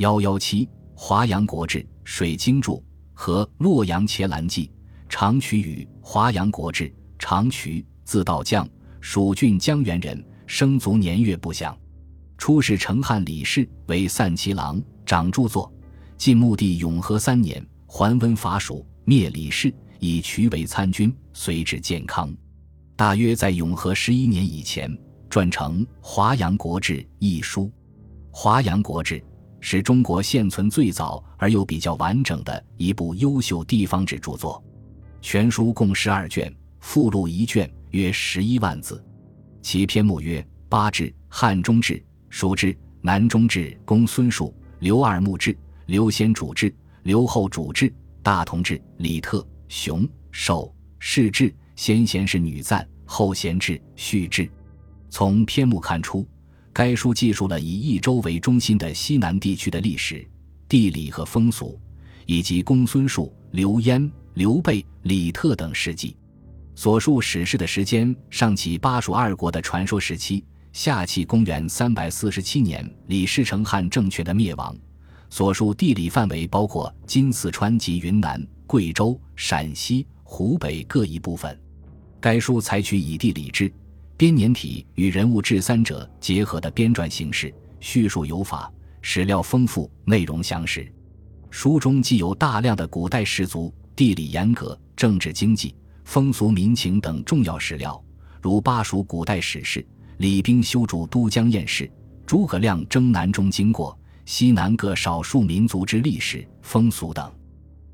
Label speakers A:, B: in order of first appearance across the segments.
A: 幺幺七《华阳国志》《水经注》和《洛阳伽蓝记》。长渠与，华阳国志。长渠，字道将，蜀郡江源人，生卒年月不详。初仕成汉李氏，为散骑郎，掌著作。晋穆帝永和三年，桓温伐蜀，灭李氏，以渠为参军，随至建康。大约在永和十一年以前，撰成《华阳国志》一书。《华阳国志》是中国现存最早而又比较完整的一部优秀地方志著作。全书共十二卷，附录一卷，约十一万字。其篇目曰：八志、汉中志。蜀志、南中志、公孙述、刘二木志、刘先主志、刘后主志、大同志、李特、熊、寿、世志、先贤是女赞、后贤志、序志。从篇目看出，该书记述了以益州为中心的西南地区的历史、地理和风俗，以及公孙述、刘焉、刘备、李特等事迹。所述史事的时间上起巴蜀二国的传说时期。下契公元三百四十七年，李世成汉政权的灭亡。所述地理范围包括今四川及云南、贵州、陕西、湖北各一部分。该书采取以地理志、编年体与人物志三者结合的编撰形式，叙述有法，史料丰富，内容详实。书中既有大量的古代氏族、地理沿革、政治经济、风俗民情等重要史料，如巴蜀古代史事。李冰修筑都江堰事，诸葛亮征南中经过，西南各少数民族之历史风俗等，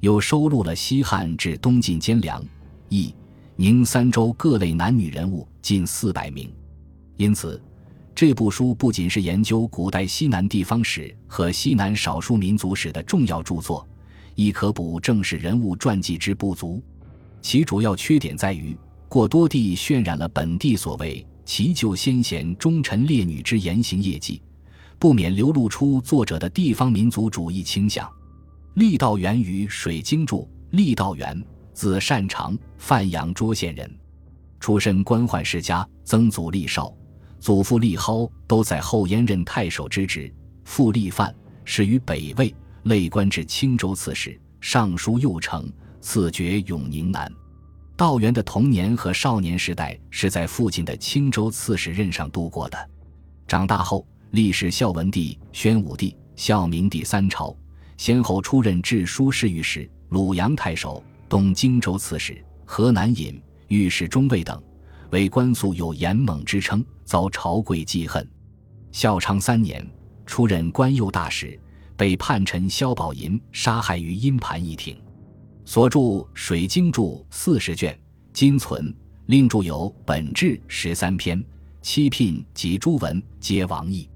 A: 又收录了西汉至东晋兼梁、益、宁三州各类男女人物近四百名。因此，这部书不仅是研究古代西南地方史和西南少数民族史的重要著作，亦可补正史人物传记之不足。其主要缺点在于过多地渲染了本地所谓。其旧先贤忠臣烈女之言行业绩，不免流露出作者的地方民族主义倾向。郦道元与《水经注》，郦道元，字善长，范阳涿县人，出身官宦世家，曾祖郦绍、祖父厉蒿都在后燕任太守之职。父郦范始于北魏，累官至青州刺史、尚书右丞，赐爵永宁南。道元的童年和少年时代是在父亲的青州刺史任上度过的。长大后，历史孝文帝、宣武帝、孝明帝三朝，先后出任治书侍御史、鲁阳太守、东荆州刺史、河南尹、御史中尉等，为官素有严猛之称，遭朝贵记恨。孝昌三年，出任官右大使，被叛臣萧宝寅杀害于阴盘一亭。所著《水经注》四十卷，今存。另著有《本志》十三篇，七聘及诸文皆王佚。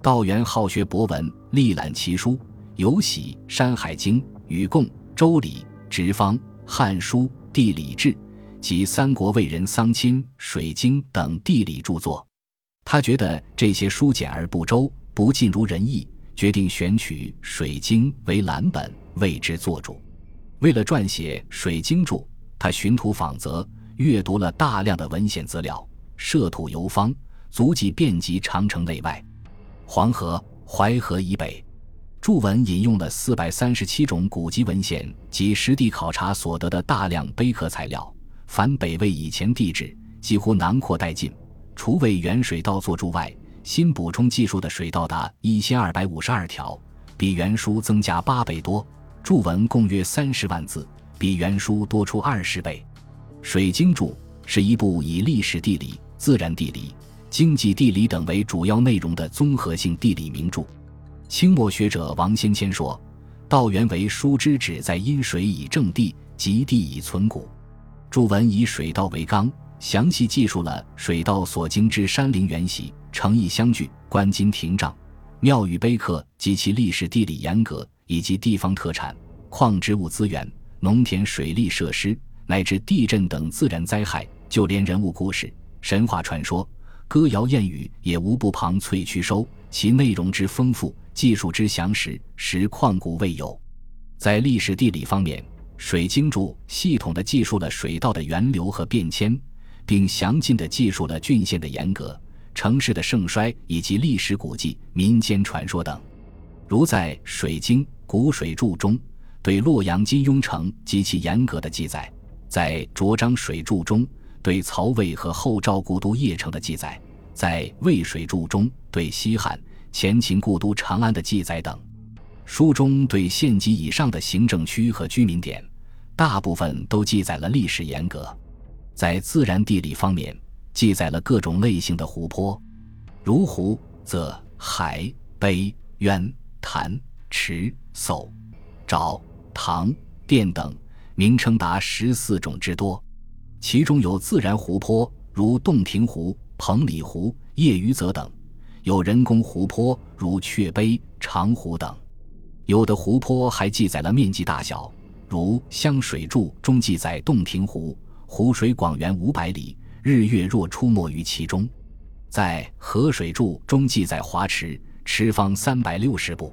A: 道元好学博闻，历览奇书，尤喜《山海经》《禹贡》《周礼》《直方》《汉书》《地理志》及三国魏人丧亲《水经》等地理著作。他觉得这些书简而不周，不尽如人意，决定选取《水经》为蓝本，为之作注。为了撰写《水经注》，他寻图访泽，阅读了大量的文献资料，涉土游方，足迹遍及长城内外、黄河、淮河以北。注文引用了四百三十七种古籍文献及实地考察所得的大量碑刻材料，凡北魏以前地质几乎囊括殆尽。除为原水道作注外，新补充记述的水道达一千二百五十二条，比原书增加八倍多。注文共约三十万字，比原书多出二十倍。《水经注》是一部以历史地理、自然地理、经济地理等为主要内容的综合性地理名著。清末学者王先谦说：“道源为书之旨在因水以正地，及地以存古。注文以水道为纲，详细记述了水道所经之山陵原习、城邑相距、关津亭障、庙宇碑刻及其历史地理沿革。”以及地方特产、矿植物资源、农田水利设施，乃至地震等自然灾害，就连人物故事、神话传说、歌谣谚语，也无不旁萃取收。其内容之丰富，技术之详实，实旷古未有。在历史地理方面，《水经注》系统地记述了水道的源流和变迁，并详尽地记述了郡县的沿革、城市的盛衰以及历史古迹、民间传说等。如在《水经·古水注》中对洛阳金庸城极其严格的记载，在《卓章水注》中对曹魏和后赵故都邺城的记载，在《渭水注》中对西汉前秦故都长安的记载等。书中对县级以上的行政区和居民点，大部分都记载了历史沿革。在自然地理方面，记载了各种类型的湖泊，如湖、泽、海、碑、渊、潭、池、叟、沼、塘、淀等，名称达十四种之多。其中有自然湖泊，如洞庭湖、彭里湖、叶鱼泽等；有人工湖泊，如雀碑、长湖等。有的湖泊还记载了面积大小，如《湘水注》中记载洞庭湖。湖水广圆五百里，日月若出没于其中。在《河水注》中记载华池，池方三百六十步。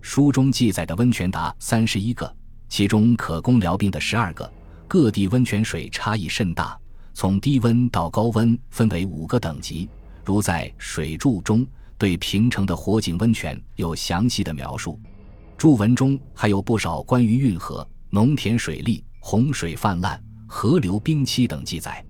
A: 书中记载的温泉达三十一个，其中可供疗病的十二个。各地温泉水差异甚大，从低温到高温分为五个等级。如在《水注》中对平城的火井温泉有详细的描述。注文中还有不少关于运河、农田水利、洪水泛滥。河流冰期等记载，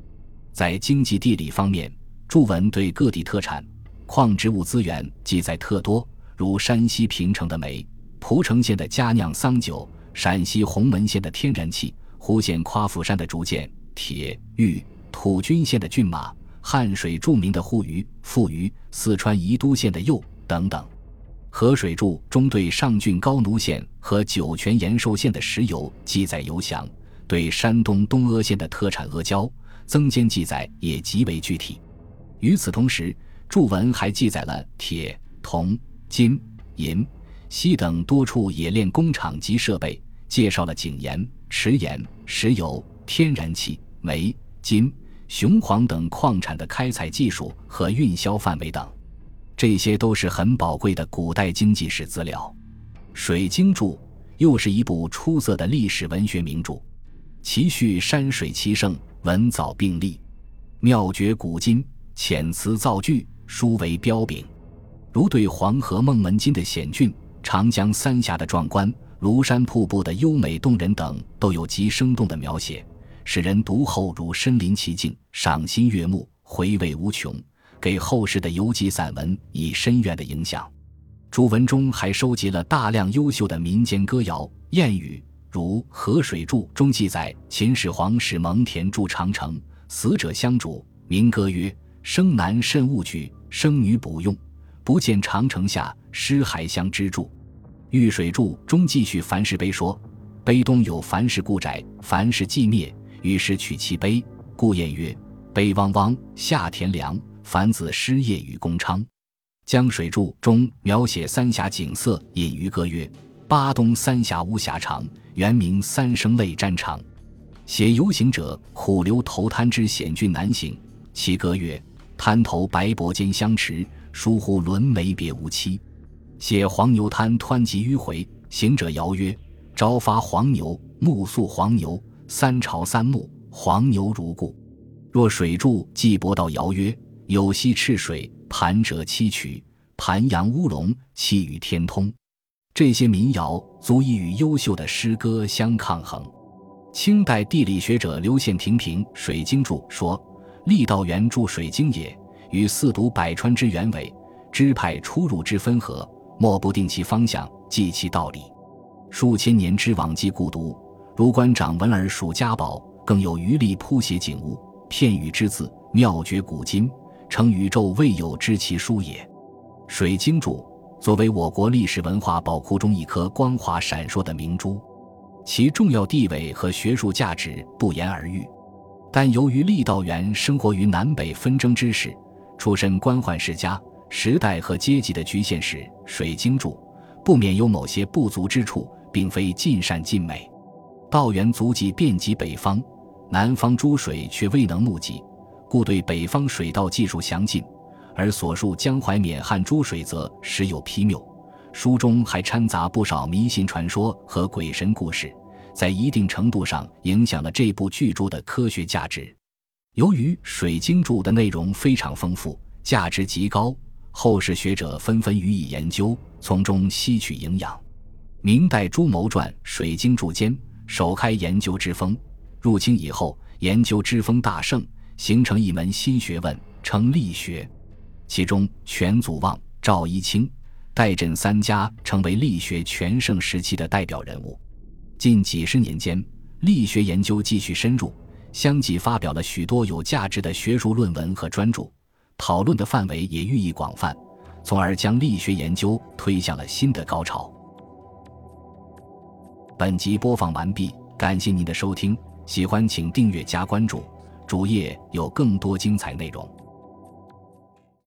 A: 在经济地理方面，注文对各地特产、矿植物资源记载特多，如山西平城的煤、蒲城县的佳酿桑酒、陕西洪门县的天然气、湖县夸父山的竹剑、铁、玉、土军县的骏马、汉水著名的沪鱼、富鱼、四川宜都县的柚等等。河水柱中对上郡高奴县和酒泉延寿县的石油记载犹详。对山东东阿县的特产阿胶，增间记载也极为具体。与此同时，注文还记载了铁、铜、金、银、锡等多处冶炼工厂及设备，介绍了井盐、池盐、石油、天然气、煤、金、雄黄等矿产的开采技术和运销范围等。这些都是很宝贵的古代经济史资料。《水经注》又是一部出色的历史文学名著。其序山水其胜，文藻并立，妙绝古今，遣词造句，殊为彪炳。如对黄河孟门津的险峻、长江三峡的壮观、庐山瀑布的优美动人等，都有极生动的描写，使人读后如身临其境，赏心悦目，回味无穷，给后世的游记散文以深远的影响。朱文中还收集了大量优秀的民间歌谣、谚语。如《河水注》中记载，秦始皇使蒙恬筑长城，死者相主，民歌曰：“生男慎勿举，生女补用。不见长城下，尸骸相支柱。”《玉水注》中继续樊氏碑说：“碑东有樊氏故宅，樊氏既灭，于是取其碑，故谚曰：‘碑汪汪，下田凉。’樊子失业于公昌。”《江水注》中描写三峡景色，隐于歌曰：“巴东三峡无峡长。”原名三生泪战场，写游行者苦留头滩之险峻难行。其歌曰：“滩头白柏间相持，疏忽轮眉别无期。”写黄牛滩湍急迂回，行者谣曰：“朝发黄牛，暮宿黄牛，三朝三暮，黄牛如故。”若水柱既博道谣曰：“有溪赤水，盘折七曲，盘阳乌龙，气与天通。”这些民谣足以与优秀的诗歌相抗衡。清代地理学者刘宪庭评《水经注》说：“郦道元著《水经也，与四渎百川之原委，支派出入之分合，莫不定其方向，记其道理。数千年之往迹故读，如观掌文而属家宝，更有余力铺写景物，片语之字，妙绝古今，成宇宙未有之奇书也。”《水经注》。作为我国历史文化宝库中一颗光华闪烁的明珠，其重要地位和学术价值不言而喻。但由于郦道元生活于南北纷争之时，出身官宦世家，时代和阶级的局限时，《水晶柱》不免有某些不足之处，并非尽善尽美。道源足迹遍及北方，南方诸水却未能目及，故对北方水道技术详尽。而所述江淮缅汉诸水则时有纰谬，书中还掺杂不少迷信传说和鬼神故事，在一定程度上影响了这部巨著的科学价值。由于《水晶柱》的内容非常丰富，价值极高，后世学者纷纷予以研究，从中吸取营养。明代朱牟传《水经注》间首开研究之风，入清以后，研究之风大盛，形成一门新学问，称力学。其中，全祖望、赵一清、戴震三家成为力学全盛时期的代表人物。近几十年间，力学研究继续深入，相继发表了许多有价值的学术论文和专著，讨论的范围也愈益广泛，从而将力学研究推向了新的高潮。本集播放完毕，感谢您的收听，喜欢请订阅加关注，主页有更多精彩内容。